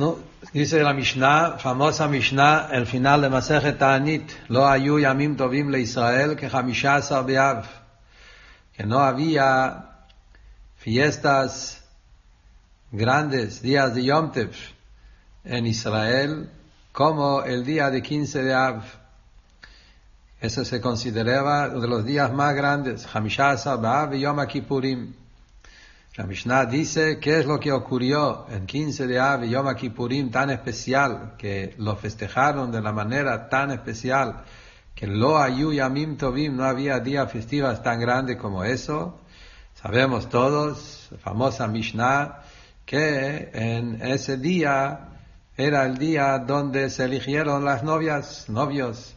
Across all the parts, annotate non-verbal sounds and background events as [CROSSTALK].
No, dice la Mishnah, famosa Mishnah, el final de Masejet Ta'anit, lo ayu yamim tovim le Israel que Hamishasa Beav, que no había fiestas grandes, días de Yom Tov en Israel, como el día de 15 de Av. Eso se consideraba uno de los días más grandes, Hamishasa Beav y Yom Kippurim. La Mishnah dice qué es lo que ocurrió en 15 de Av y Yom Kippurim tan especial, que lo festejaron de la manera tan especial, que lo ayu yamim tovim, no había días festivas tan grandes como eso. Sabemos todos, famosa Mishnah, que en ese día era el día donde se eligieron las novias, novios,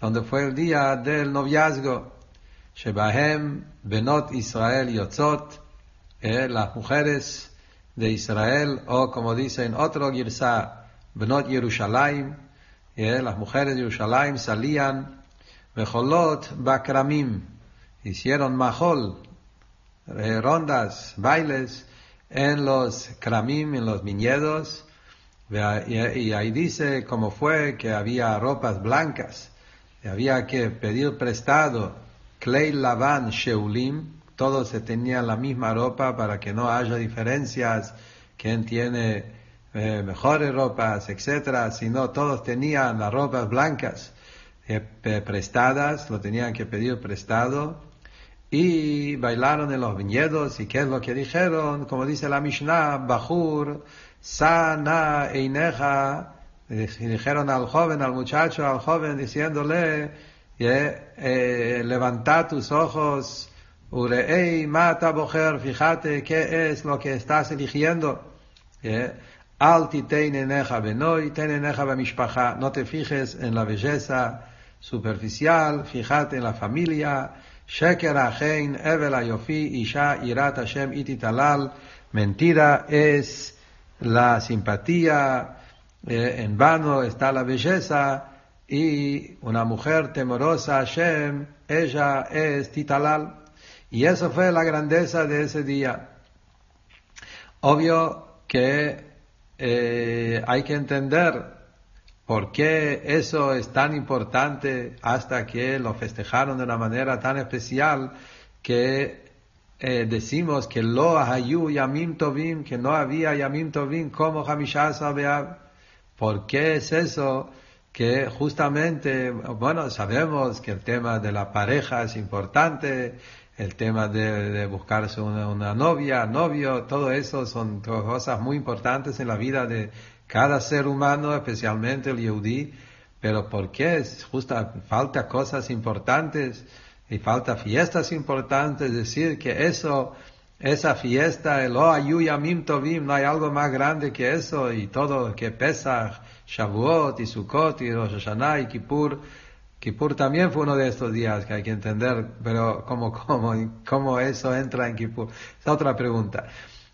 donde fue el día del noviazgo. Shebahem Benot Israel Yotzot, eh, las mujeres de Israel, o como dice en otro Girsa, Benot Yerushalayim, eh, las mujeres de Yerushalayim salían, Becholot Bakramim, hicieron mahol, eh, rondas, bailes, en los kramim, en los viñedos, y ahí dice cómo fue que había ropas blancas, y había que pedir prestado, Klei Lavan Sheulim, todos se tenían la misma ropa para que no haya diferencias, quién tiene eh, mejores ropas, etcétera, sino todos tenían las ropas blancas eh, prestadas, lo tenían que pedir prestado y bailaron en los viñedos y qué es lo que dijeron, como dice la Mishnah, Bajur, Sana Eineja, dijeron al joven, al muchacho, al joven, diciéndole, eh, eh, levanta tus ojos, Urei mata bojer, fíjate qué es lo que estás eligiendo. Alti neja benoi, neja bemishpacha. No te fijes en la belleza superficial, fíjate en la familia. Sheker achein, evel ayofi, isha irat Hashem ititalal. Mentira es la simpatía, en vano está la belleza, y una mujer temorosa Hashem, ella es titalal. Y eso fue la grandeza de ese día. Obvio que eh, hay que entender por qué eso es tan importante hasta que lo festejaron de una manera tan especial que eh, decimos que lo hayu yamim tovim, que no había yamim tovim como hamishasa beab. ¿Por qué es eso? Que justamente, bueno, sabemos que el tema de la pareja es importante, el tema de, buscarse una, novia, novio, todo eso son cosas muy importantes en la vida de cada ser humano, especialmente el yudí. Pero ¿por qué? Es justa, falta cosas importantes y falta fiestas importantes. Es decir, que eso, esa fiesta, el Oh Yamim Tovim, no hay algo más grande que eso y todo que pesa, Shavuot y Sukkot y Rosh Hashanah y Kippur Kippur también fue uno de estos días que hay que entender, pero ¿cómo, cómo, cómo eso entra en Kippur? Es otra pregunta.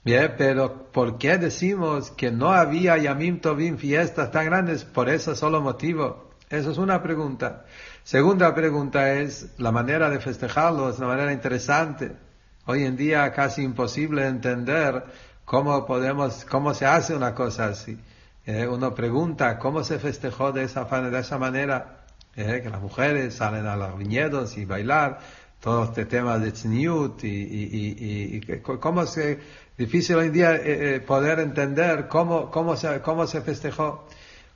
Bien, pero ¿por qué decimos que no había Yamim Tovim fiestas tan grandes por ese solo motivo? Eso es una pregunta. Segunda pregunta es, la manera de festejarlo es una manera interesante. Hoy en día casi imposible entender cómo podemos, cómo se hace una cosa así. Eh, uno pregunta, ¿cómo se festejó de esa, de esa manera? ¿Eh? que las mujeres salen a los viñedos y bailar, todo este tema de tzniut y, y, y, cómo se, difícil hoy en día eh, eh, poder entender cómo, cómo, se, cómo se festejó.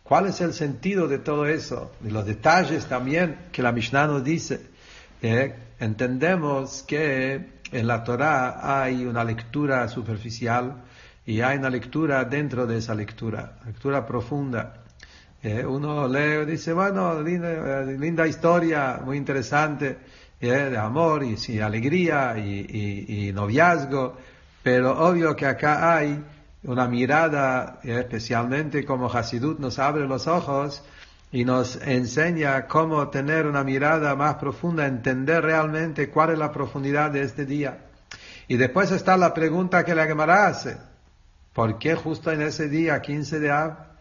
¿Cuál es el sentido de todo eso? Y los detalles también que la Mishnah nos dice. entendemos que en la Torah hay una lectura superficial y hay una lectura dentro de esa lectura, lectura profunda. Eh, uno lee, dice, bueno, linda, historia, muy interesante, eh, de amor y, alegría y, noviazgo, pero obvio que acá hay una mirada, eh, especialmente como Hasidut nos abre los ojos y nos enseña cómo tener una mirada más profunda, entender realmente cuál es la profundidad de este día. Y después está la pregunta que la Gemara hace, ¿por qué justo en ese día, 15 de Av,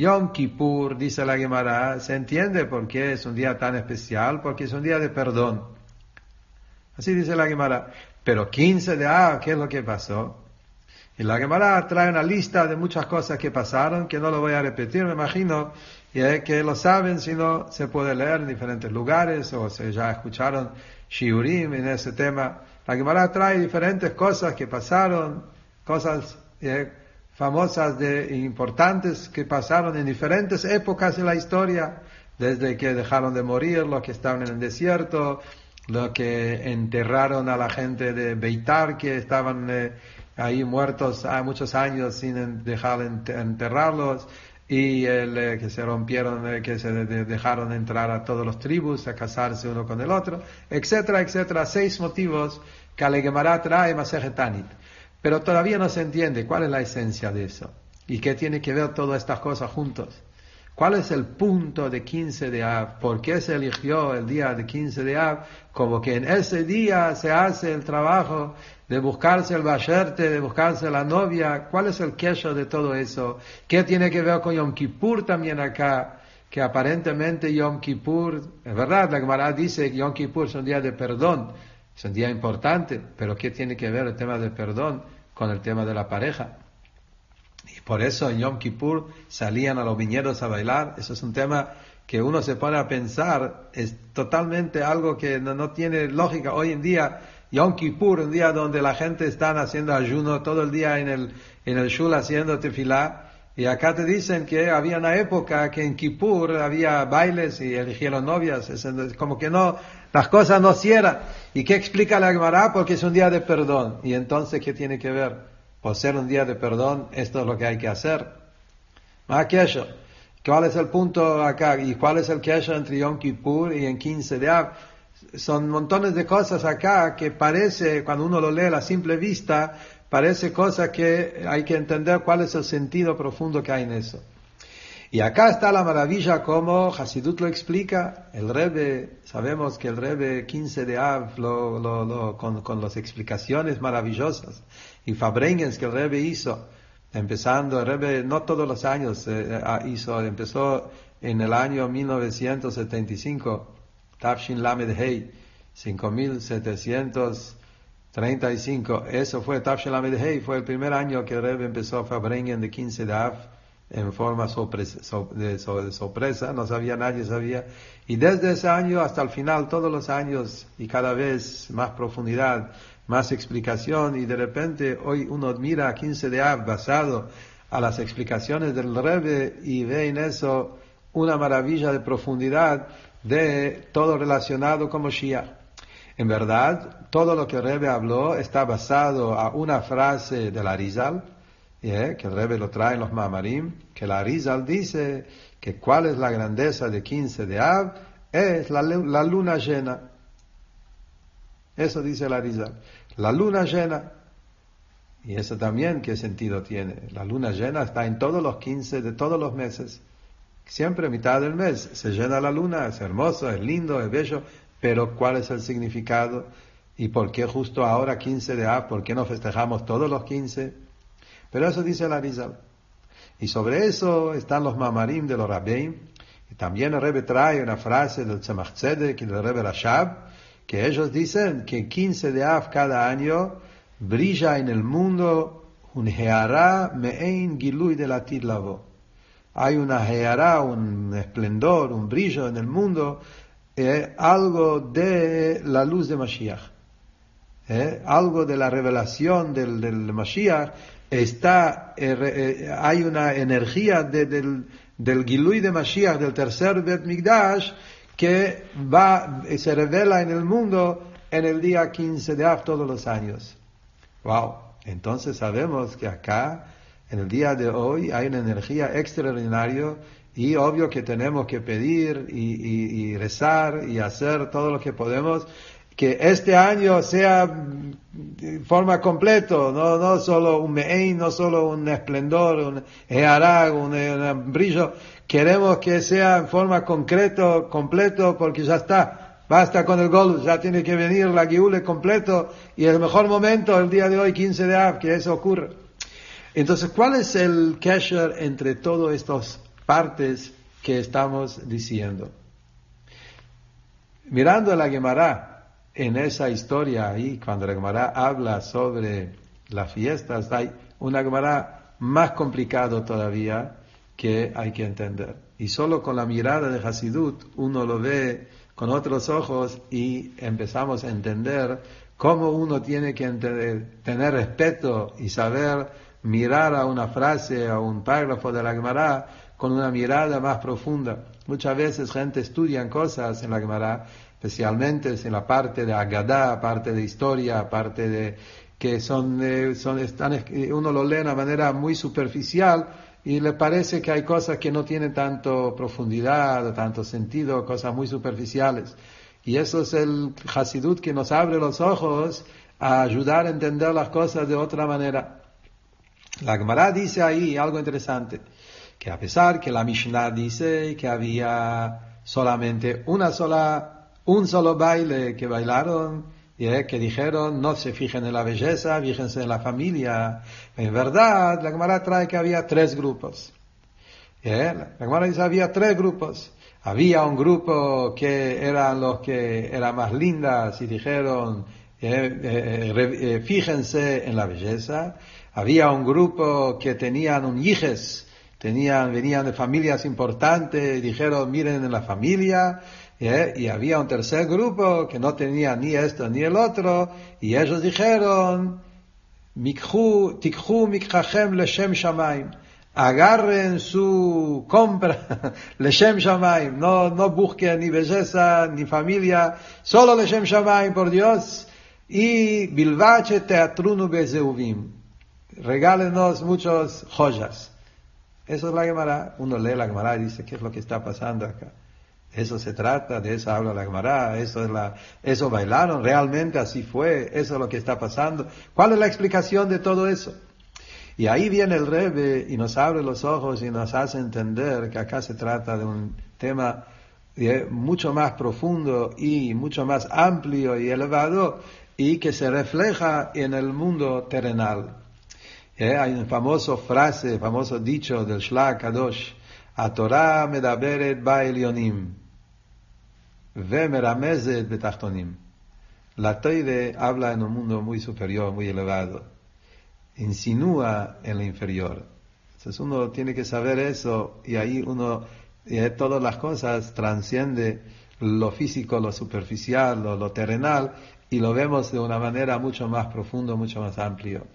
Yom Kippur, dice la Gemara, se entiende por qué es un día tan especial, porque es un día de perdón. Así dice la Gemara. Pero 15 de ah, ¿qué es lo que pasó? Y la Gemara trae una lista de muchas cosas que pasaron, que no lo voy a repetir, me imagino, y es que lo saben, si no se puede leer en diferentes lugares, o se ya escucharon Shiurim en ese tema. La Gemara trae diferentes cosas que pasaron, cosas eh, famosas de importantes que pasaron en diferentes épocas de la historia, desde que dejaron de morir los que estaban en el desierto, los que enterraron a la gente de Beitar que estaban eh, ahí muertos a muchos años sin dejar enterrarlos y el, eh, que se rompieron, eh, que se dejaron entrar a todos los tribus a casarse uno con el otro, etcétera, etcétera. Seis motivos que Alegemara trae Masejetanit. Pero todavía no se entiende cuál es la esencia de eso y qué tiene que ver todas estas cosas juntos. ¿Cuál es el punto de 15 de Av? ¿Por qué se eligió el día de 15 de Av? Como que en ese día se hace el trabajo de buscarse el basherte, de buscarse la novia. ¿Cuál es el queso de todo eso? ¿Qué tiene que ver con Yom Kippur también acá? Que aparentemente Yom Kippur, es verdad, la Gemara dice que Yom Kippur es un día de perdón, es un día importante, pero ¿qué tiene que ver el tema de perdón con el tema de la pareja? Y por eso en Yom Kippur salían a los viñedos a bailar. Eso es un tema que uno se pone a pensar, es totalmente algo que no, tiene lógica. Hoy en día, Yom Kippur, un día donde la gente está haciendo ayuno todo el día en el, en el shul haciendo tefilá, y acá te dicen que había una época que en Kippur había bailes y eligieron novias, es como que no, las cosas no cierran. ¿Y qué explica la Gemara? Porque es un día de perdón. ¿Y entonces qué tiene que ver? por ser un día de perdón, esto es lo que hay que hacer. ¿Cuál es el punto acá? ¿Y cuál es el kesher entre Yom Kippur y en 15 de Av? Son montones de cosas acá que parece, cuando uno lo lee a la simple vista, parece cosas que hay que entender cuál es el sentido profundo que hay en eso. Y acá está la maravilla como Hasidut lo explica, el Rebbe, sabemos que el Rebbe 15 de Av lo, con, con las explicaciones maravillosas. Y Fabrengens que el Rebbe hizo, empezando, el Rebbe no todos los años eh, ah, hizo, empezó en el año 1975, Tafshin Lamed Hei, 5735, eso fue Tafshin Lamed Hei, fue el primer año que el Rebbe empezó Fabrengen de 15 de Av, en forma de, sorpresa, no sabía nadie, sabía. Y desde ese año hasta el final, todos los años y cada vez más profundidad, más explicación y de repente hoy uno mira a 15 de Av basado a las explicaciones del Rebbe y ve en eso una maravilla de profundidad de todo relacionado como Shia. En verdad, todo lo que el Rebbe habló está basado a una frase de la Rizal, que el Rebbe lo trae los Mamarim, que la Rizal dice que cuál es la grandeza de 15 de Av, es la, la luna llena. Eso dice la Rizal. La luna llena. Y eso también, ¿qué sentido tiene? La luna llena está en todos los 15 de todos los meses. Siempre a mitad del mes se llena la luna, es hermoso, es lindo, es bello, pero ¿cuál es el significado? ¿Y por qué justo ahora 15 de A? ¿Por qué no festejamos todos los 15? Pero eso dice la Rizal. Y sobre eso están los mamarim de los rabbeim. Y también el Rebbe trae una frase del Tzemach Tzedek y del Rebbe Rashab, que ellos dicen que 15 de Av cada año brilla en el mundo un Heara Me'ein Gilui de la Lavo. Hay una Heara, un esplendor, un brillo en el mundo, eh, algo de la luz de Mashiach. Eh, algo de la revelación del, del Mashiach está, eh, eh, hay una energía del, del Gilui de Mashiach, del tercer Bet Migdash, que va, se revela en el mundo en el día 15 de Av todos los años. Wow. Entonces sabemos que acá, en el día de hoy, hay una energía extraordinaria y obvio que tenemos que pedir y, rezar y hacer todo lo que podemos que este año sea de forma completo, no, no solo un me'ein, no solo un esplendor, un earag, un, un, brillo, Queremos que sea en forma concreto, completo, porque ya está. Basta con el gol, ya tiene que venir la guiule completo y el mejor momento, el día de hoy, 15 de Av, que eso ocurra. Entonces, ¿cuál es el casher entre todas estas partes que estamos diciendo? Mirando a la Gemara, en esa historia ahí, cuando la Gemara habla sobre las fiestas, hay una Gemara más complicado todavía que hay que entender. Y solo con la mirada de Hasidut uno lo ve con otros ojos y empezamos a entender cómo uno tiene que tener respeto y saber mirar a una frase, a un párrafo de la Gemara con una mirada más profunda. Muchas veces gente estudia cosas en la Gemara, especialmente en la parte de Agadá, parte de historia, parte de que son, eh, son están, uno lo lee de una manera muy superficial y le parece que hay cosas que no tienen tanto profundidad, tanto sentido, cosas muy superficiales. Y eso es el Hasidut que nos abre los ojos a ayudar a entender las cosas de otra manera. La Gemara dice ahí algo interesante, que a pesar que la Mishnah dice que había solamente una sola, un solo baile que bailaron, y que dijeron no se fijen en la belleza, fíjense en la familia. En verdad, la Gemara trae que había tres grupos. La Gemara dice había tres grupos. Había un grupo que eran los que eran más lindas y dijeron eh, eh, fíjense en la belleza. Había un grupo que tenían un hijes, tenían, venían de familias importantes dijeron miren en la familia. Y había un tercer grupo que no tenía ni esto ni el otro, y ellos dijeron, tikhu mikhachem leshem shamaim. Agarren su compra [LAUGHS] leshem shamaim. No, no busquen ni belleza ni familia, solo leshem shamaim por Dios. Y bilvache teatrunu bezeuvim. Regálenos muchos joyas. Eso es la Gemara. Uno lee la Gemara y dice, ¿qué es lo que está pasando acá? Eso se trata, de eso habla la Gemara, eso es la, eso bailaron, realmente así fue, eso es lo que está pasando. ¿Cuál es la explicación de todo eso? Y ahí viene el Rebe y nos abre los ojos y nos hace entender que acá se trata de un tema eh, mucho más profundo y mucho más amplio y elevado y que se refleja en el mundo terrenal. Eh, hay un famoso frase, famoso dicho del Shla Kadosh, Torah medaberet ba'elionim. Vemeramezet betachtonim. La Toire habla en un mundo muy superior, muy elevado. Insinúa en lo inferior. Entonces uno tiene que saber eso y ahí uno, y todas las cosas transciende lo físico, lo superficial, lo, lo terrenal y lo vemos de una manera mucho más profunda, mucho más amplio.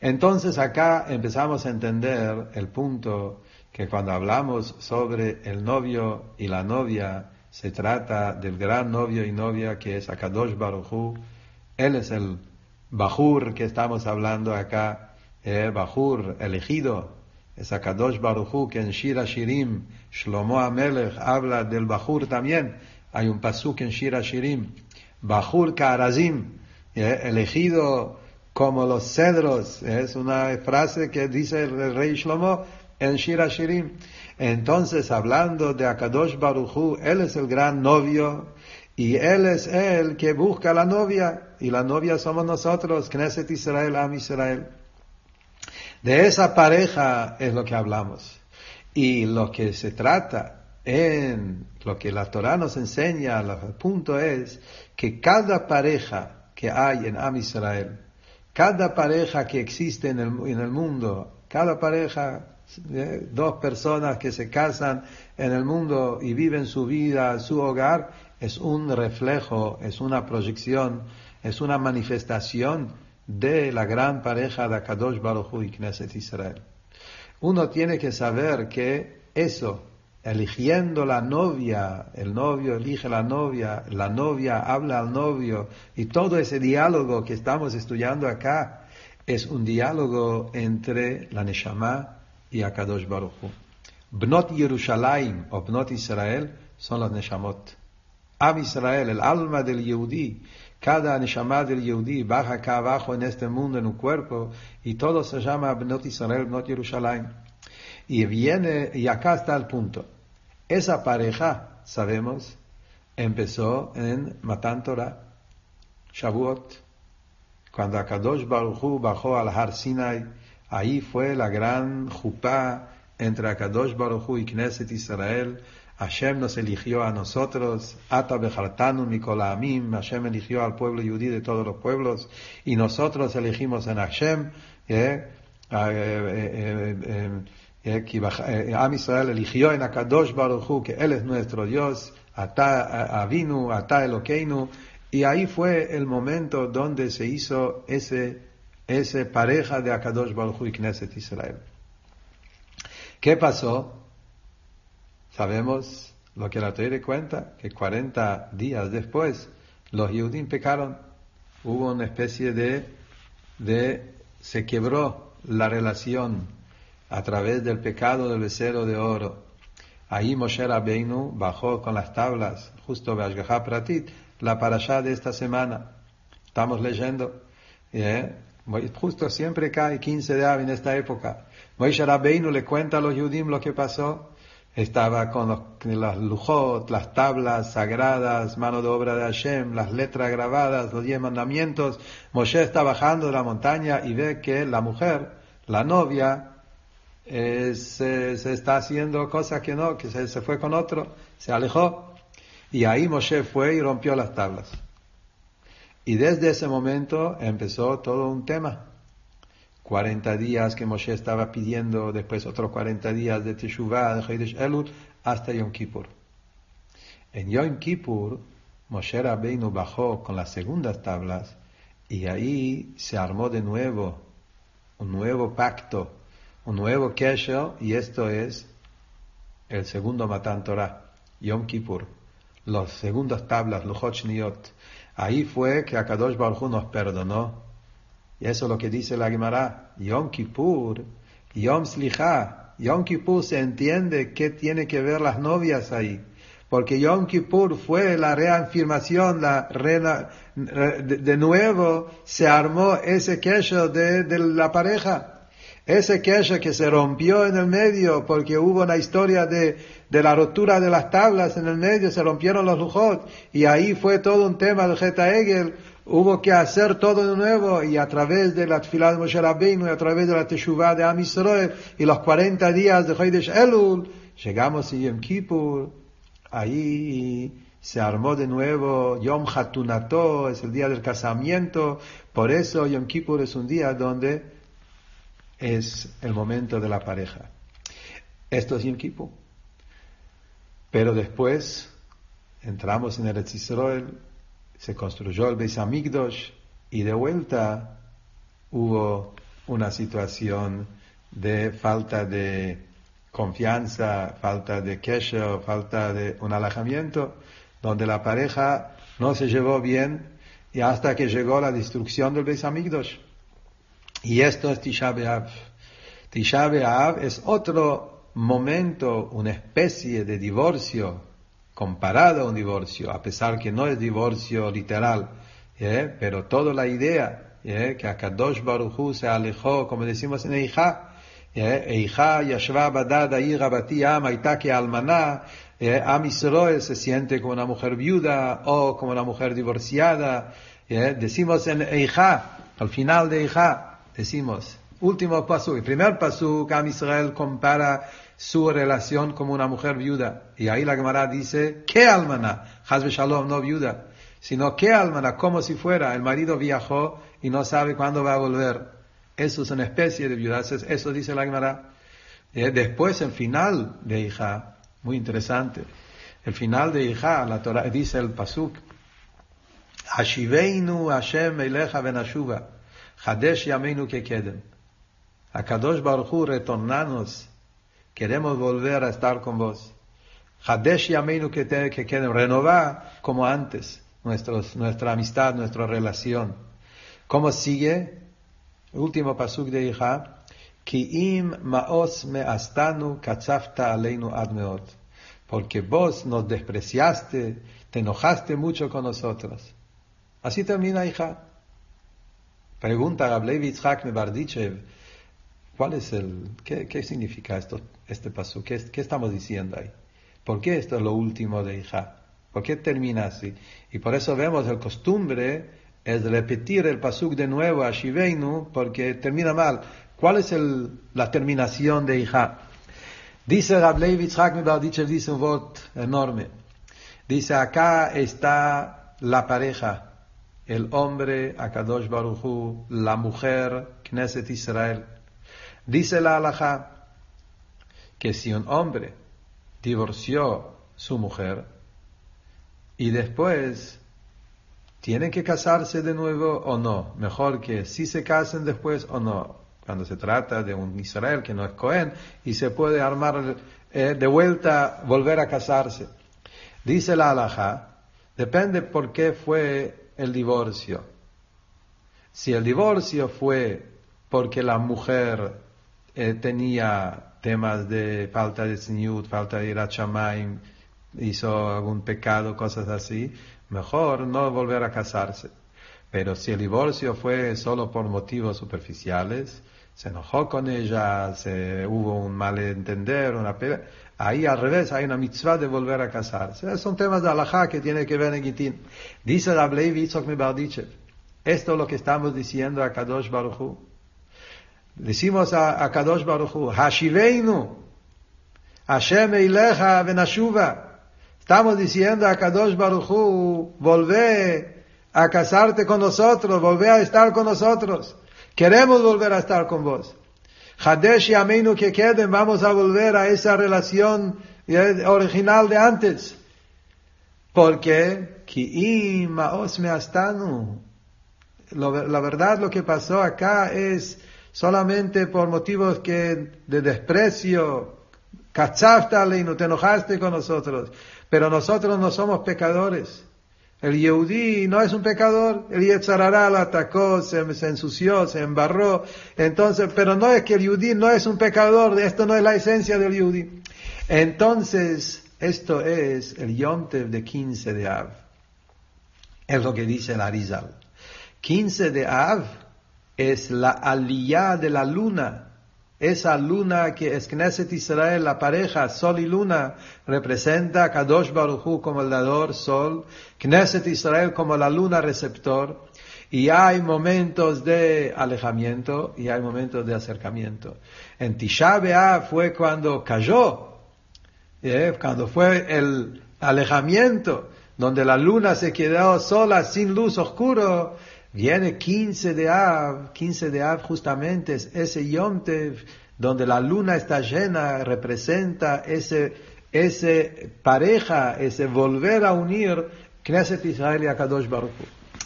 Entonces acá empezamos a entender el punto que cuando hablamos sobre el novio y la novia, se trata del gran novio y novia que es Akadosh Baruchu. Él es el Bajur que estamos hablando acá, eh, Bajur elegido. Es Akadosh Baruchu que en Shira Shirim, Shlomo Amelech habla del Bajur también. Hay un pasuk en Shira Shirim. Bajur Karazim, eh, elegido como los cedros. Es una frase que dice el rey Shlomo en Shira Shirim. Entonces, hablando de Akadosh Baruchu, él es el gran novio y él es el que busca a la novia y la novia somos nosotros, Knesset Israel, Am Israel. De esa pareja es lo que hablamos. Y lo que se trata en lo que la Torah nos enseña, el punto es que cada pareja que hay en Am Israel, cada pareja que existe en el mundo, cada pareja ¿eh? dos personas que se casan en el mundo y viven su vida, su hogar, es un reflejo, es una proyección, es una manifestación de la gran pareja de Akadosh Baruch Hu y Knesset Israel. Uno tiene que saber que eso, eligiendo la novia, el novio elige la novia, la novia habla al novio, y todo ese diálogo que estamos estudiando acá, es un diálogo entre la Neshama y a Kadosh Baruch Bnot Yerushalayim o Bnot Israel son las Neshamot. Am Israel, el alma del Yehudi, cada Neshama del Yehudi baja acá abajo en este mundo en un cuerpo y todo se llama Bnot Israel, Bnot Yerushalayim. Y viene, y acá está el punto. Esa pareja, sabemos, empezó en Matan Torah, Shavuot, cuando Akadosh Baruch Hu bajó al Har Sinai Ahí fue la gran jupá entre Akadosh Baruj y Knesset Israel. Hashem nos eligió a nosotros, Ata Bechartanu Amim, Hashem eligió al pueblo judí de todos los pueblos, y nosotros elegimos en Hashem, ¿eh? Am Israel eligió en Akadosh Baruchu que Él es nuestro Dios, Ata Avinu, Ata Elokeinu, y ahí fue el momento donde se hizo ese, ese pareja de Akadosh Baruchu y Knesset Israel. ¿Qué pasó? Sabemos lo que la Torah cuenta, que 40 días después los Yehudim pecaron. Hubo una especie de, de, se quebró la relación a través del pecado del becerro de oro. Ahí Moshe Rabbeinu bajó con las tablas, justo Pratit, la parashá de esta semana. Estamos leyendo. ¿eh? Justo siempre cae 15 de abril en esta época. Moshe Rabbeinu le cuenta a los Yudim lo que pasó. Estaba con los, las lujot, las tablas sagradas, mano de obra de Hashem, las letras grabadas, los diez mandamientos. Moshe está bajando de la montaña y ve que la mujer, la novia, eh, se, está haciendo cosas que no, que se, se fue con otro, se alejó. Y ahí Moshe fue y rompió las tablas. Y desde ese momento empezó todo un tema. 40 días que Moshe estaba pidiendo, después otros 40 días de Teshuvah, de Heidesh Elul, hasta Yom Kippur. En Yom Kippur, Moshe Rabbeinu bajó con las segundas tablas y ahí se armó de nuevo un nuevo pacto, un nuevo kesher, y esto es el segundo Matan Torah, Yom Kippur, las segundas tablas, Luchot Shniyot. Ahí fue que Akadosh Baruch nos perdonó y eso es lo que dice la Gemara. Yom Kippur, Yom Slicha. Yom Kippur se entiende qué tiene que ver las novias ahí. Porque Yom Kippur fue la reafirmación, la de, nuevo se armó ese queso de la pareja. Ese queso que se rompió en el medio porque hubo una historia de, de la rotura de las tablas en el medio, se rompieron los lujot y ahí fue todo un tema de Geta Egel. Hubo que hacer todo de nuevo y a través de la tefilá de Moshe Rabbeinu y a través de la teshuvah de Am y los 40 días de Hoidesh Elul, llegamos a Yom Kippur, ahí se armó de nuevo Yom Hatunato, es el día del casamiento, por eso Yom Kippur es un día donde es el momento de la pareja. Esto es Yom Kippur. Pero después entramos en el Israel, se construyó el Beis Hamikdash y de vuelta hubo una situación de falta de confianza, falta de kesher, falta de un alejamiento, donde la pareja no se llevó bien y hasta que llegó la destrucción del Beis Hamikdash. Y esto es Tisha B'Av. Tisha B'Av es otro momento, una especie de divorcio comparado a un divorcio, a pesar que no es divorcio literal, ¿eh? pero toda la idea ¿eh? que Akadosh Baruchu se alejó, como decimos en Eijá, ¿eh? Eijá Yashva Badada Ira Bati Maitake Almaná, Am Israel se siente como una mujer viuda o como una mujer divorciada, decimos en Eijá, al final de Eijá, decimos, último paso, el primer paso Am Israel compara su relación como una mujer viuda. Y ahí la Gemara dice, ¿qué almana? Hazbe Shalom, no viuda, sino ¿qué almana? Como si fuera, el marido viajó y no sabe cuándo va a volver. Eso es una especie de viuda, eso dice la Gemara. Eh, después, el final de hija, muy interesante. El final de hija, la Torah dice el Pasuk, Hashiveinu Hashem Elecha Benashuva, Hadesh Yameinu Kekedem. Akadosh Baruch Hu, retornanos Queremos volver a estar con vos. Hadesh Yameinu queden, renovar como antes nuestros, nuestra amistad, nuestra relación. ¿Cómo sigue? Último pasuk de hija. Kiim maos me astanu katzafta aleinu admeot. Porque vos nos despreciaste, te enojaste mucho con nosotros. Así termina hija. Pregunta a Yitzhak Mebardichev, ¿cuál es el, qué, qué significa esto? este paso? ¿Qué, estamos diciendo ahí? ¿Por qué esto es lo último de hija? ¿Por qué termina así? Y por eso vemos el costumbre es repetir el pasuk de nuevo a Shiveinu porque termina mal. ¿Cuál es el, la terminación de hija? Dice Rablei Yitzhak dice un voto enorme. Dice, acá está la pareja, el hombre, Akadosh Baruchu, la mujer, Knesset Israel. Dice la halajá que si un hombre divorció su mujer y después tienen que casarse de nuevo o no, mejor que si se casen después o no, cuando se trata de un Israel que no es Cohen y se puede armar eh, de vuelta, volver a casarse. Dice la halajá, depende por qué fue el divorcio. Si el divorcio fue porque la mujer eh, tenía temas de falta de señud, falta de ir a chamaim, hizo algún pecado, cosas así, mejor no volver a casarse. Pero si el divorcio fue solo por motivos superficiales, se enojó con ella, se, hubo un malentender, una pelea, ahí al revés hay una mitzvah de volver a casarse. Son temas de alajá que tiene que ver en Gitín. Dice Rablei Vitzok Mibardichev, esto es lo que estamos diciendo a Kadosh Baruch Decimos a, a Kadosh Baruch Hu, Hashiveinu, Hashem Eilecha Benashuva. Estamos diciendo a Kadosh Baruch Hu, volvé a casarte con nosotros, volvé a estar con nosotros. Queremos volver a estar con vos. Hadesh y Ameinu que queden, vamos a volver a esa relación original de antes. Porque, la verdad lo que pasó acá es solamente por motivos que de desprecio, y no te enojaste con nosotros. Pero nosotros no somos pecadores. El Yehudí no es un pecador. El Yetzarará lo atacó, se, ensució, se embarró. Entonces, pero no es que el Yehudí no es un pecador. Esto no es la esencia del Yehudí. Entonces, esto es el Yontev de 15 de Av. Es lo que dice el Arizal. 15 de Av es la aliyah de la luna esa luna que es Knesset Israel, la pareja Sol y Luna, representa a Kadosh Baruchu como el dador Sol, Knesset Israel como la luna receptor, y hay momentos de alejamiento y hay momentos de acercamiento. En Tisha fue cuando cayó, ¿eh? cuando fue el alejamiento, donde la luna se quedó sola, sin luz, oscuro, Viene 15 de Av, 15 de Av justamente es ese Yomtev donde la luna está llena, representa ese, ese pareja, ese volver a unir Knesset Israel y Akadosh Baruch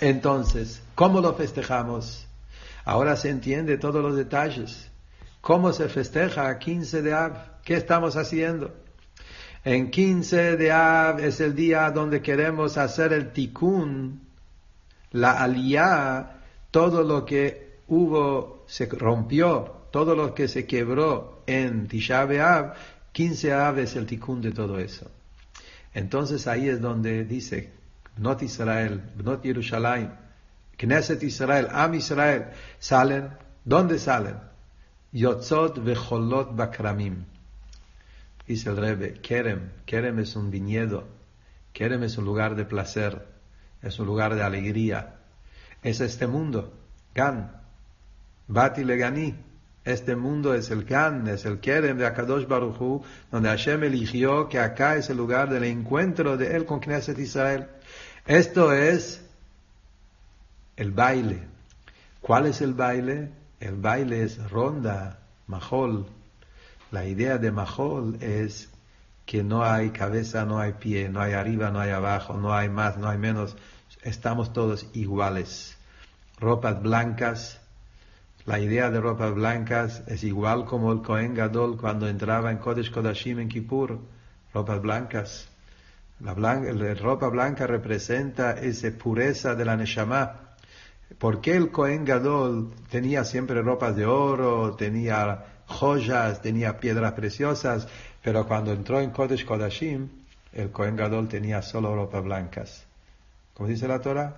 Entonces, ¿cómo lo festejamos? Ahora se entiende todos los detalles. ¿Cómo se festeja 15 de Av? ¿Qué estamos haciendo? En 15 de Av es el día donde queremos hacer el tikkun la aliyah, todo lo que hubo, se rompió, todo lo que se quebró en Tisha B'Av, 15 Av es el tikkun de todo eso. Entonces ahí es donde dice, Not Israel, Not Jerusalén, Knesset Israel, Am Israel, salen, ¿dónde salen? Yotzot vecholot bakramim. Dice el Rebbe, Kerem, Kerem es un viñedo, Kerem es un lugar de placer es un lugar de alegría. Es este mundo, Gan, Bati Legani. Este mundo es el Gan, es el Kerem de Akadosh Baruchu, donde Hashem eligió que acá es el lugar del encuentro de él con Knesset Israel. Esto es el baile. ¿Cuál es el baile? El baile es ronda, majol. La idea de majol es que no hay cabeza, no hay pie, no hay arriba, no hay abajo, no hay más, no hay menos, estamos todos iguales. Ropas blancas, la idea de ropas blancas es igual como el Kohen Gadol cuando entraba en Kodesh Kodashim en Kippur, ropas blancas. La, ropa blanca representa esa pureza de la Neshama. ¿Por qué el Kohen Gadol tenía siempre ropas de oro, tenía joyas, tenía piedras preciosas? Pero cuando entró en Kodesh Kodashim, el Kohen Gadol tenía solo ropas blancas. Como dice la Torah,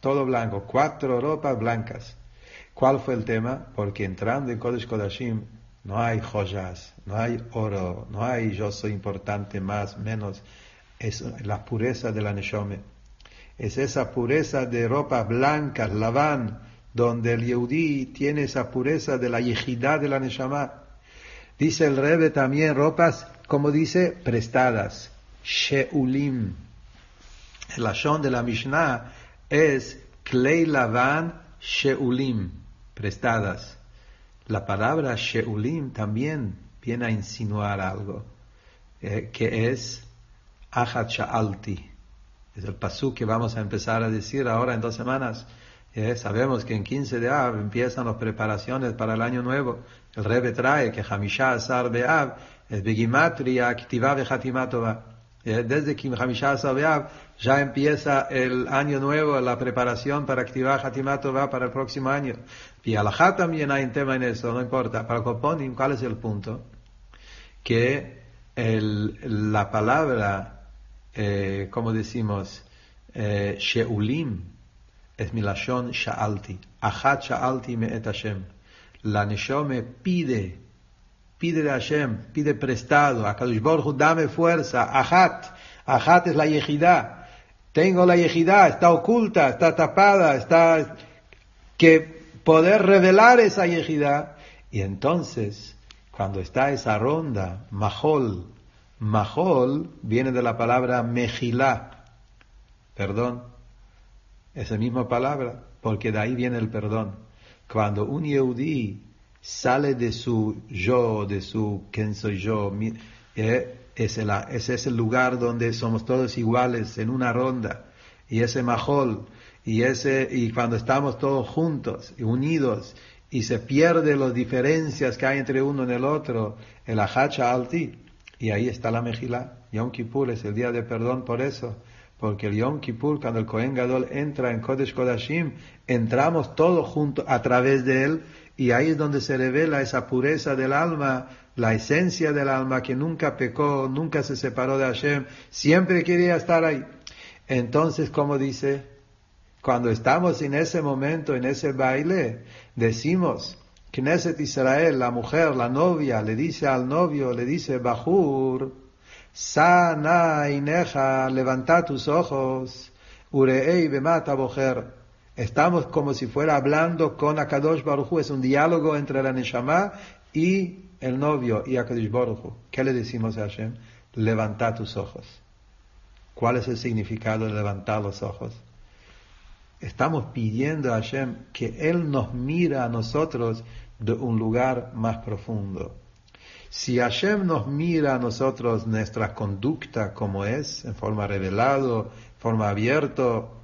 todo blanco, cuatro ropas blancas. ¿Cuál fue el tema? Porque entrando en Kodesh Kodashim no hay joyas, no hay oro, no hay yo soy importante más, menos. Es la pureza de la Neshome. Es esa pureza de ropas blancas, laván, donde el Yehudi tiene esa pureza de la yejidad de la Neshama. Dice el Rebbe también ropas, como dice, prestadas. Sheulim. El ashon de la Mishnah es klei lavan sheulim, prestadas. La palabra Sheulim también viene a insinuar algo, eh, que es Achat Sha'alti. Es el pasú que vamos a empezar a decir ahora en dos semanas. Eh, sabemos que en 15 de Av empiezan las preparaciones para el año nuevo. El Rebbe trae que Hamishah Asar Be'av es Begimatria Ktiva Hatimatova. Eh, desde Asar Be'av ya empieza el año nuevo, la preparación para activar Hatimatova para el próximo año. Y Alajá también hay un tema en eso, no importa. Para Koponim, ¿cuál es el punto? Que el, la palabra, eh, como decimos, eh, Sheulim, es milashon sha'alti. Achat sha'alti me et Hashem. La Neshome pide, pide de Hashem, pide prestado. A Kadush Baruch dame fuerza. Achat, Achat es la yejidá. Tengo la yejidá, está oculta, está tapada, está... Que poder revelar esa yejidá. Y entonces, cuando está esa ronda, Mahol, Mahol viene de la palabra Mejilá, perdón, esa misma palabra, porque de ahí viene el perdón. Cuando un Yehudi sale de su yo, de su quién soy yo, eh, ese es el lugar donde somos todos iguales en una ronda. Y ese majol, y ese, y cuando estamos todos juntos unidos, y se pierde las diferencias que hay entre uno y el otro, el ahacha alti, y ahí está la mejila. Yom Kippur es el día de perdón por eso. Porque el Yom Kippur, cuando el Kohen Gadol entra en Kodesh Kodashim, entramos todos juntos a través de él y ahí es donde se revela esa pureza del alma, la esencia del alma que nunca pecó, nunca se separó de Hashem, siempre quería estar ahí. Entonces, como dice, cuando estamos en ese momento, en ese baile, decimos, Knesset Israel, la mujer, la novia, le dice al novio, le dice, Bajur, Sana ineja, levanta tus ojos. Urei bemata bojer. Estamos como si fuera hablando con Akadosh Baruch Es un diálogo entre la Neshama y el novio y Akadosh Baruch ¿Qué le decimos a Hashem? Levanta tus ojos. ¿Cuál es el significado de levantar los ojos? Estamos pidiendo a Hashem que Él nos mira a nosotros de un lugar más profundo. Si Hashem nos mira a nosotros nuestra conducta como es, en forma revelado, forma abierto,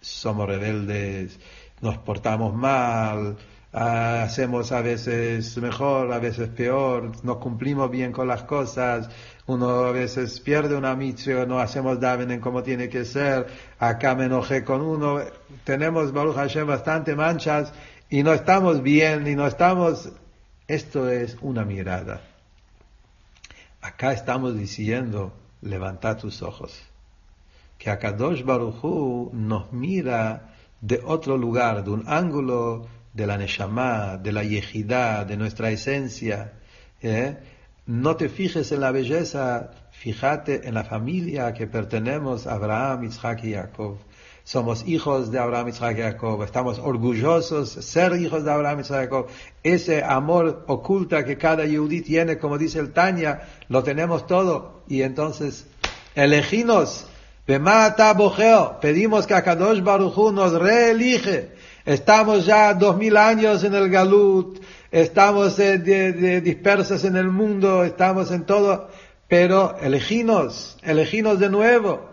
somos rebeldes, nos portamos mal, ah, hacemos a veces mejor, a veces peor, no cumplimos bien con las cosas, uno a veces pierde una mitzvah, no hacemos daven como tiene que ser, acá me enojé con uno, tenemos Baruch Hashem bastante manchas y no estamos bien y no estamos esto es una mirada. Acá estamos diciendo, levanta tus ojos. Que Akadosh Baruchu nos mira de otro lugar, de un ángulo de la Neshama, de la Yejidá, de nuestra esencia. ¿eh? No te fijes en la belleza, fíjate en la familia que pertenemos a Abraham, Isaac y Jacob somos hijos de Abraham, Isaac y Jacob, estamos orgullosos de ser hijos de Abraham, Isaac y Jacob. Ese amor oculta que cada yudí tiene, como dice el Tanya, lo tenemos todo. Y entonces, eleginos, Bemata Bojeo, pedimos que Akadosh Baruchu nos reelige. Estamos ya dos mil años en el Galut, estamos eh, dispersos en el mundo, estamos en todo, pero eleginos, eleginos de nuevo.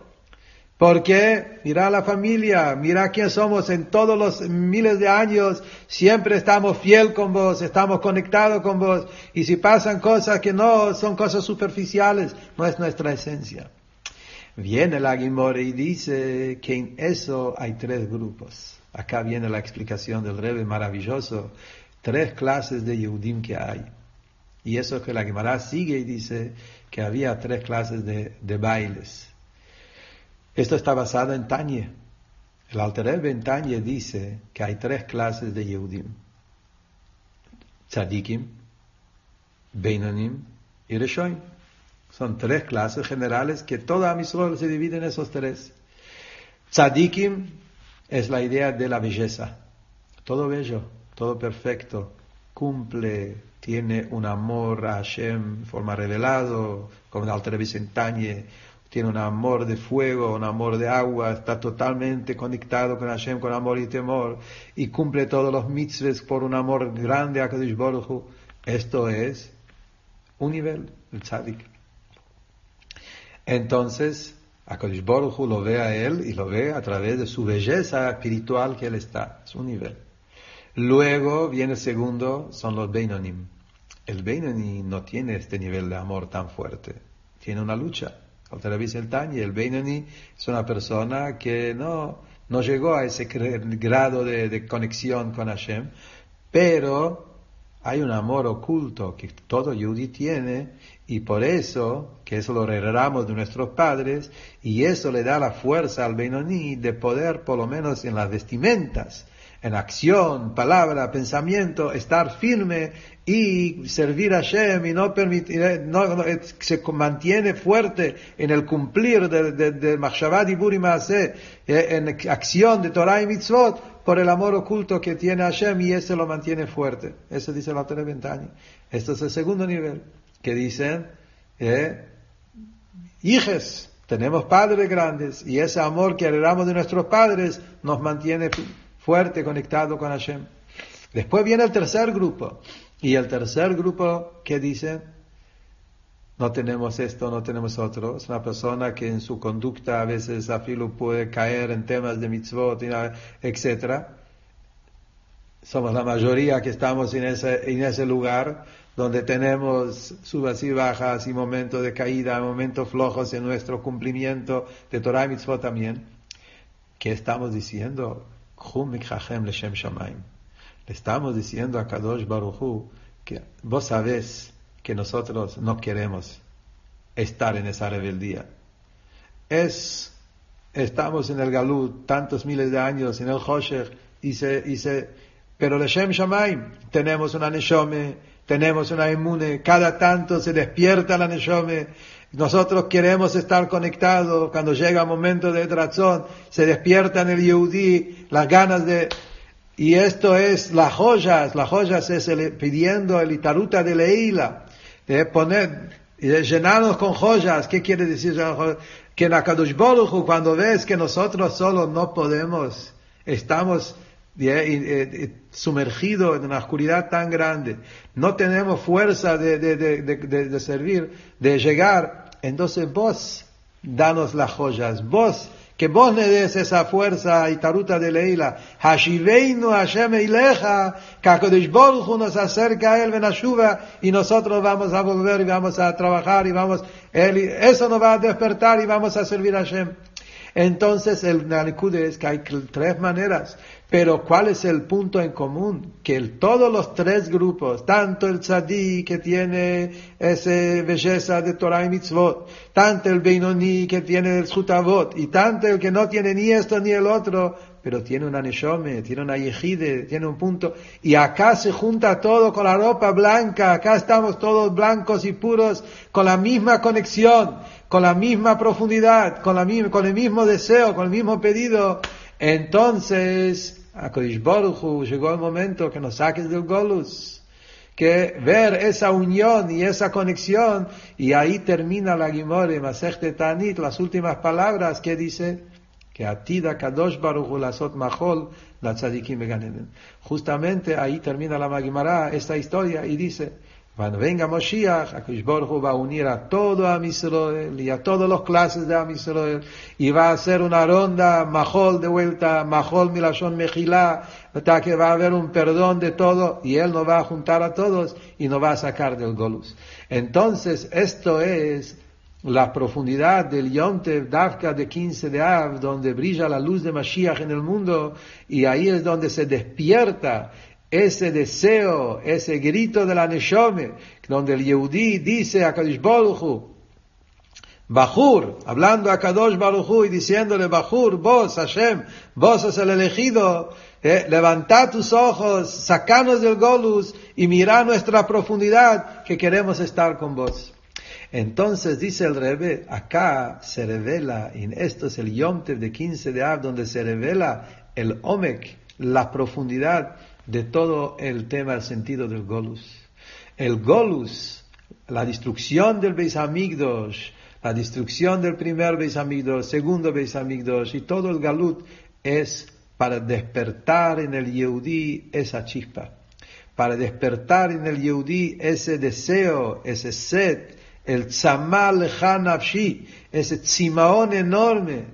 Porque mira la familia, mira quién somos en todos los miles de años, siempre estamos fiel con vos, estamos conectados con vos, y si pasan cosas que no son cosas superficiales, no es nuestra esencia. Viene la Guimore y dice que en eso hay tres grupos. Acá viene la explicación del Rebbe maravilloso, tres clases de Yehudim que hay. Y eso que la Guimara sigue y dice que había tres clases de, bailes. Esto está basado en Tanye. El Alter en Tanye dice que hay tres clases de Yehudim. Tzadikim, Beinonim y Reshoim. Son tres clases generales que toda Amisrol se divide en esos tres. Tzadikim es la idea de la belleza. Todo bello, todo perfecto, cumple, tiene un amor a Hashem, forma revelado, como el Alter en Tanye, tiene un amor de fuego, un amor de agua, está totalmente conectado con Hashem, con amor y temor, y cumple todos los mitzvahs por un amor grande a Kadosh Baruch Esto es un nivel, el tzadik. Entonces, a Kadosh Baruch lo ve a él y lo ve a través de su belleza espiritual que él está, es un nivel. Luego viene el segundo, son los Beinonim. El Beinoni no tiene este nivel de amor tan fuerte, tiene una lucha. Otra vez el Tanya, el Beinoni es una persona que no, no llegó a ese grado de, de conexión con Hashem, pero hay un amor oculto que todo Yudi tiene y por eso, que eso lo heredamos de nuestros padres, y eso le da la fuerza al Beinoni de poder, por lo menos en las vestimentas, en acción, palabra, pensamiento, estar firme y servir a Hashem y no permitir, no, se mantiene fuerte en el cumplir de, de, de y eh, en acción de Torah y Mitzvot, por el amor oculto que tiene Hashem y ese lo mantiene fuerte. Eso dice la Torah Ventani. Esto es el segundo nivel, que dicen, eh, hijes, tenemos padres grandes y ese amor que heredamos de nuestros padres nos mantiene fuerte, conectado con Hashem. Después viene el tercer grupo. Y el tercer grupo, ¿qué dice? No tenemos esto, no tenemos otro. Es una persona que en su conducta a veces afilo puede caer en temas de mitzvot, etc. Somos la mayoría que estamos en ese, en ese lugar donde tenemos subas y bajas y momentos de caída, momentos flojos en nuestro cumplimiento de Torah y mitzvot también. ¿Qué estamos diciendo? Le estamos diciendo a Kadosh Baruchu que vos sabés que nosotros no queremos estar en esa rebeldía. Es, estamos en el Galut tantos miles de años, en el se, y se, pero Leshem Shamaim, tenemos una Neshome, tenemos una Inmune, cada tanto se despierta la Neshome, nosotros queremos estar conectados, cuando llega el momento de razón, se despierta en el Yehudi las ganas de... Y esto es las joyas, las joyas es el, pidiendo el itaruta de Leila, de poner, de llenarnos con joyas. ¿Qué quiere decir? Que en Akadosh cuando ves que nosotros solo no podemos, estamos sumergidos en una oscuridad tan grande, no tenemos fuerza de, de, de, de servir, de llegar, entonces vos danos las joyas, vos, que vos le des esa fuerza y taruta de Leila, Hashiveinu Hashem Eileja, Baruch nos acerca a él, Benashuva, y nosotros vamos a volver y vamos a trabajar y vamos, él, eso nos va a despertar y vamos a servir a Hashem. Entonces el Nalikud es que hay tres maneras. Pero ¿cuál es el punto en común? Que todos los tres grupos, tanto el tzadí que tiene esa belleza de Torah y mitzvot, tanto el Beinoni que tiene el Zutavot, y tanto el que no tiene ni esto ni el otro, pero tiene una neshome, tiene una yejide, tiene un punto, y acá se junta todo con la ropa blanca, acá estamos todos blancos y puros, con la misma conexión, con la misma profundidad, con, la, con el mismo deseo, con el mismo pedido, entonces, a Baruch llegó el momento que nos saques del Golus, que ver esa unión y esa conexión, y ahí termina la Gimore, Masech Tanit, las últimas palabras que dice, que atida Kadosh Baruch Lasot Mahol, la tzadikim Justamente ahí termina la Magimara esta historia y dice, cuando venga Moshiach, Baruch va a unir a todo a Israel y a todas las clases de Israel y va a hacer una ronda Mahol de vuelta, Mahol Milashon Mejilá, hasta que va a haber un perdón de todo y Él nos va a juntar a todos y nos va a sacar del Golus. Entonces, esto es la profundidad del Yontev Davka de 15 de Av, donde brilla la luz de Mashiach en el mundo y ahí es donde se despierta ese deseo, ese grito de la Neshome, donde el Yehudi dice a Kadosh Baruch Bajur, hablando a Kadosh Baruch y diciéndole, Bajur, vos, Hashem, vos sos el elegido, eh, levantad tus ojos, sacanos del Golus y mira nuestra profundidad, que queremos estar con vos. Entonces dice el Rebe, acá se revela, en esto es el Yomtev de 15 de Av, donde se revela el Omek, la profundidad de todo el tema, el sentido del Golus. El Golus, la destrucción del Beis Hamikdash, la destrucción del primer Beis Hamikdash, segundo Beis Hamikdash y todo el Galut es para despertar en el Yehudí esa chispa, para despertar en el Yehudí ese deseo, ese sed, el tzamal hanafshi, ese tzimaón enorme.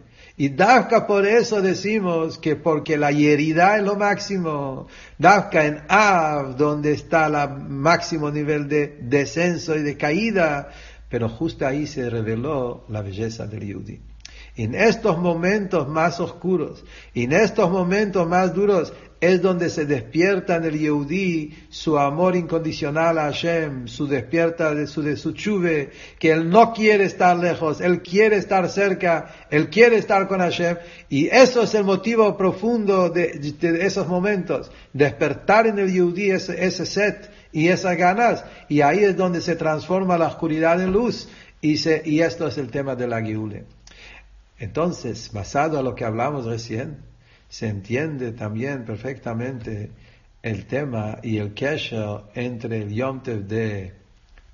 Y Dafka por eso decimos que porque la hierida es lo máximo, Dafka en Av, donde está el máximo nivel de descenso y de caída, pero justo ahí se reveló la belleza del Yehudi. En estos momentos más oscuros, en estos momentos más duros, es donde se despierta en el Yehudí su amor incondicional a Hashem, su despierta de su, de su chuve, que él no quiere estar lejos, él quiere estar cerca, él quiere estar con Hashem, y eso es el motivo profundo de, esos momentos, despertar en el Yehudí ese, set y esas ganas, y ahí es donde se transforma la oscuridad en luz, y, esto es el tema de la Geule. Entonces, basado a lo que hablamos recién, se entiende también perfectamente el tema y el kesher entre el Yom Tev de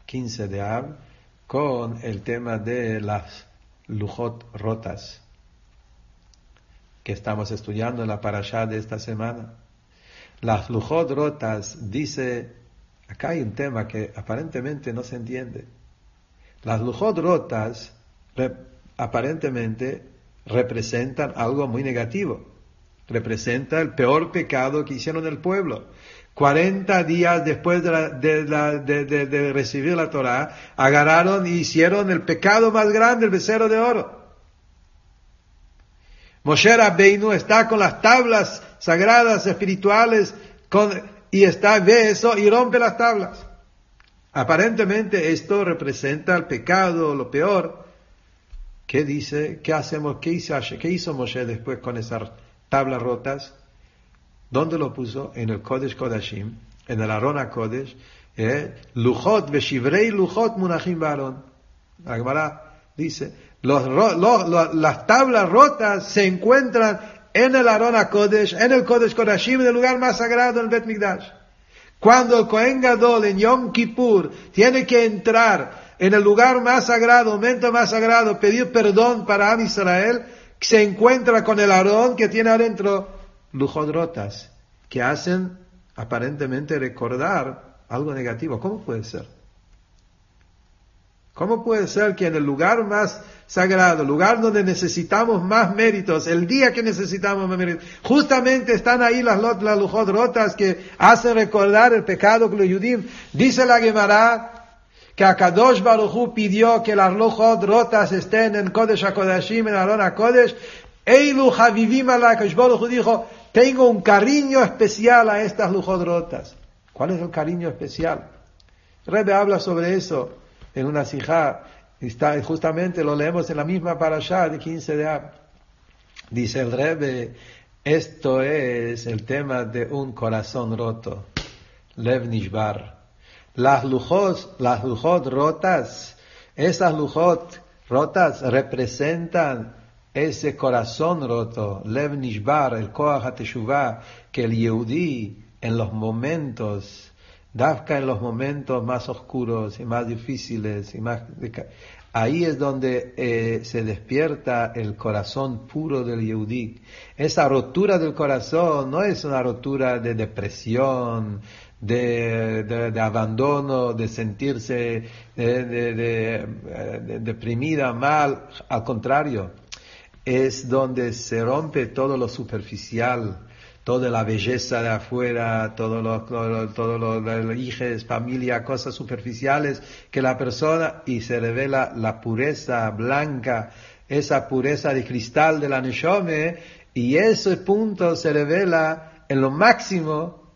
15 de Ab con el tema de las lujot rotas que estamos estudiando en la parashá de esta semana. Las lujot rotas, dice, acá hay un tema que aparentemente no se entiende. Las lujot rotas aparentemente representan algo muy negativo representa el peor pecado que hicieron el pueblo. 40 días después de, recibir la Torah, agarraron y hicieron el pecado más grande, el becerro de oro. Moshe Rabbeinu está con las tablas sagradas, espirituales, y está, ve eso y rompe las tablas. Aparentemente esto representa el pecado, lo peor. ¿Qué dice? ¿Qué hacemos? ¿Qué hizo, qué hizo Moshe después con esas tablas rotas. ¿Dónde lo puso? En el Kodesh Kodashim, en el Arona Kodesh. Eh, lujot, veshivrei lujot munachim baron. La dice, las tablas rotas se encuentran en el Arona Kodesh, en el Kodesh Kodashim, en el lugar más sagrado, en Bet Mikdash. Cuando el Kohen Gadol en Yom Kippur tiene que entrar en el lugar más sagrado, momento más sagrado, pedir perdón para Am Israel, se encuentra con el Aarón que tiene adentro lujodrotas, que hacen aparentemente recordar algo negativo. ¿Cómo puede ser? ¿Cómo puede ser que en el lugar más sagrado, lugar donde necesitamos más méritos, el día que necesitamos más méritos, justamente están ahí las, las lujodrotas que hacen recordar el pecado que los judíos, dice la Gemara, que Akadosh Baruchu pidió que las lujot rotas estén en Kodesh HaKodashim, en Arona Kodesh, Eilu Havivim Baruchu dijo, tengo un cariño especial a estas lujot rotas. ¿Cuál es el cariño especial? Rebe habla sobre eso en una sijá, está, justamente lo leemos en la misma parashá de 15 de Ab. Dice el Rebe, esto es el tema de un corazón roto, Lev Nishbar. Las lujos, las lujot rotas, esas lujot rotas representan ese corazón roto, Lev Nishbar, el Koach que el Yehudi en los momentos, Dafka en los momentos más oscuros y más difíciles, y más, ahí es donde eh, se despierta el corazón puro del Yehudi. Esa rotura del corazón no es una rotura de depresión, de, abandono, de sentirse de, deprimida, mal, al contrario, es donde se rompe todo lo superficial, toda la belleza de afuera, todo lo, todo lo, hijos, familia, cosas superficiales que la persona y se revela la pureza blanca, esa pureza de cristal de la Neshome y ese punto se revela en lo máximo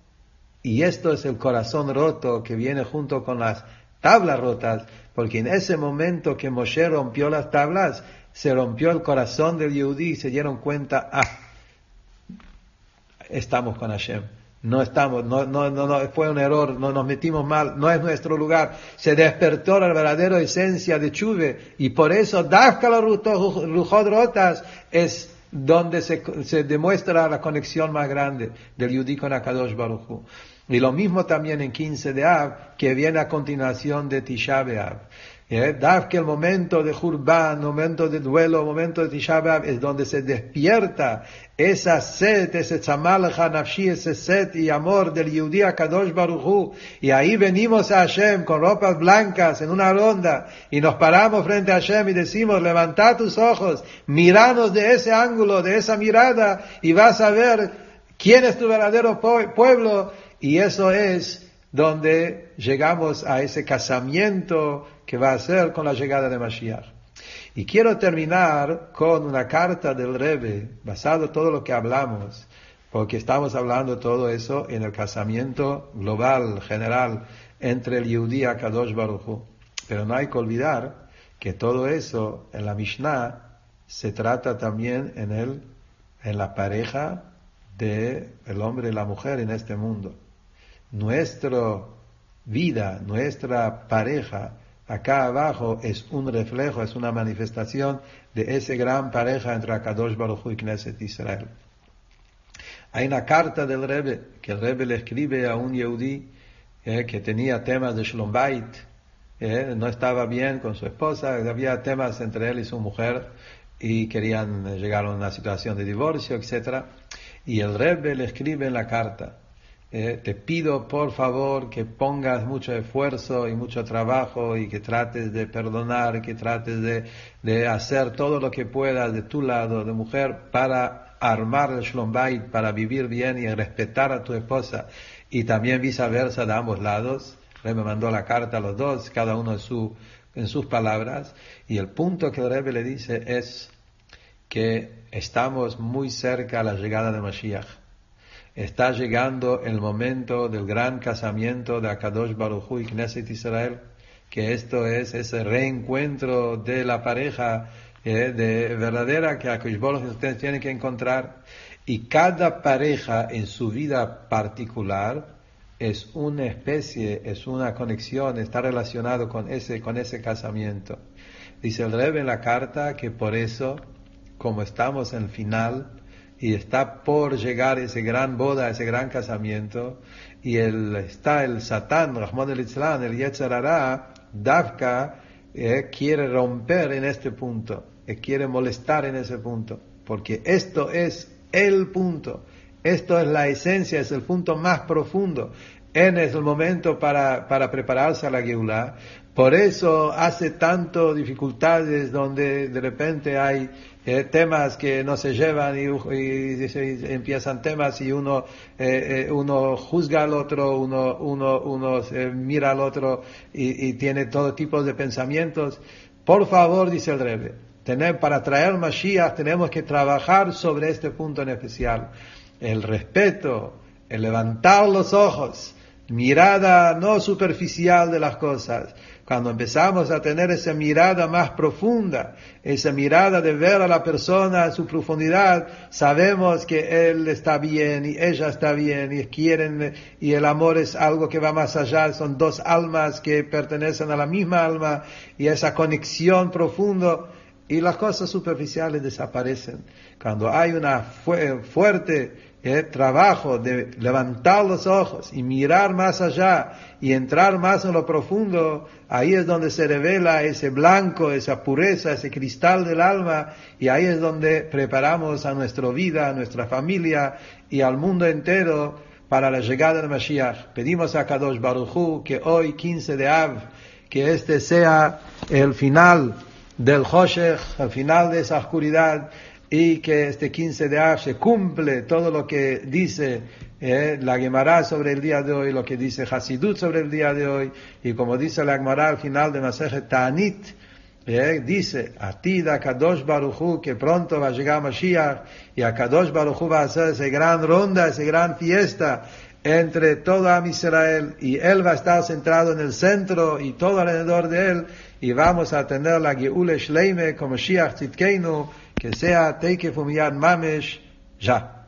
y esto es el corazón roto que viene junto con las tablas rotas, porque en ese momento que Moshe rompió las tablas, se rompió el corazón del Yehudí y se dieron cuenta, ah, estamos con Hashem. No estamos, no, no, no, fue un error, no nos metimos mal, no es nuestro lugar. Se despertó la verdadera esencia de Chuve y por eso Dafka los rotas es donde se, se, demuestra la conexión más grande del Yudí con Akadosh Baruch Y lo mismo también en 15 de Av, que viene a continuación de Tisha Av. ¿Eh? que el momento de Jurban, momento de duelo, momento de Tisha es donde se despierta esa sed, ese tzamal nafshi, ese sed y amor del Yehudi Kadosh Baruchu. Y ahí venimos a Hashem con ropas blancas en una ronda y nos paramos frente a Hashem y decimos, levanta tus ojos, miranos de ese ángulo, de esa mirada y vas a ver quién es tu verdadero pueblo. Y eso es donde llegamos a ese casamiento que va a ser con la llegada de Mashiach. Y quiero terminar con una carta del Rebbe, basado en todo lo que hablamos, porque estamos hablando todo eso en el casamiento global, general, entre el Yehudi y Kadosh Baruch Pero no hay que olvidar que todo eso en la Mishnah se trata también en el, en la pareja de el hombre y la mujer en este mundo. Nuestra vida, nuestra pareja, acá abajo es un reflejo, es una manifestación de esa gran pareja entre Akadosh Baruch y Knesset Israel. Hay una carta del Rebbe, que el Rebbe le escribe a un Yehudi eh, que tenía temas de Shalom Bait, eh, no estaba bien con su esposa, había temas entre él y su mujer y querían llegar a una situación de divorcio, etc. Y el Rebbe le escribe en la carta, eh, te pido por favor que pongas mucho esfuerzo y mucho trabajo y que trates de perdonar, que trates de, hacer todo lo que puedas de tu lado de mujer para armar el Shalom para vivir bien y respetar a tu esposa. Y también viceversa de ambos lados. Rebbe mandó la carta a los dos, cada uno en, su, en sus palabras. Y el punto que el le dice es que estamos muy cerca a la llegada de Mashiach está llegando el momento del gran casamiento de Akadosh Baruj y Knesset Israel, que esto es ese reencuentro de la pareja eh, de verdadera que Akadosh Baruj ustedes tienen que encontrar. Y cada pareja en su vida particular es una especie, es una conexión, está relacionado con ese, con ese casamiento. Dice el Rebbe en la carta que por eso, como estamos en el final, y está por llegar ese gran boda, ese gran casamiento, y el, está el Satán, Rahman el Islam, el Yetzarara, Davka, eh, quiere romper en este punto, eh, quiere molestar en ese punto, porque esto es el punto, esto es la esencia, es el punto más profundo, en es el momento para, para prepararse a la Geulah, por eso hace tanto dificultades donde de repente hay eh, temas que no se llevan y, empiezan temas y uno, eh, eh, uno juzga al otro, uno, uno, uno mira al otro y, tiene todo tipo de pensamientos. Por favor, dice el Rebbe, tener, para traer Mashiach tenemos que trabajar sobre este punto en especial. El respeto, el levantar los ojos, mirada no superficial de las cosas, cuando empezamos a tener esa mirada más profunda, esa mirada de ver a la persona en su profundidad, sabemos que él está bien y ella está bien y quieren, y el amor es algo que va más allá, son dos almas que pertenecen a la misma alma y esa conexión profunda y las cosas superficiales desaparecen. Cuando hay una fuerte el trabajo de levantar los ojos y mirar más allá y entrar más en lo profundo, ahí es donde se revela ese blanco, esa pureza, ese cristal del alma, y ahí es donde preparamos a nuestra vida, a nuestra familia y al mundo entero para la llegada de Mashiach. Pedimos a Kadosh Baruchu que hoy, 15 de Av, que este sea el final del Hoshech, el final de esa oscuridad, y que este 15 de Av se cumple todo lo que dice eh, la Gemara sobre el día de hoy, lo que dice Hasidut sobre el día de hoy, y como dice la Gemara al final de Masejet Ta'anit, eh, dice, a ti da Kadosh Baruchu que pronto va a llegar Mashiach y a Kadosh Baruchu va a hacer esa gran ronda, esa gran fiesta entre todo Am Israel y él va a estar centrado en el centro y todo alrededor de él y vamos a tener la Geule Shleime como Shiach Tzidkeinu que sea Teike Fumiyan Mamesh ya.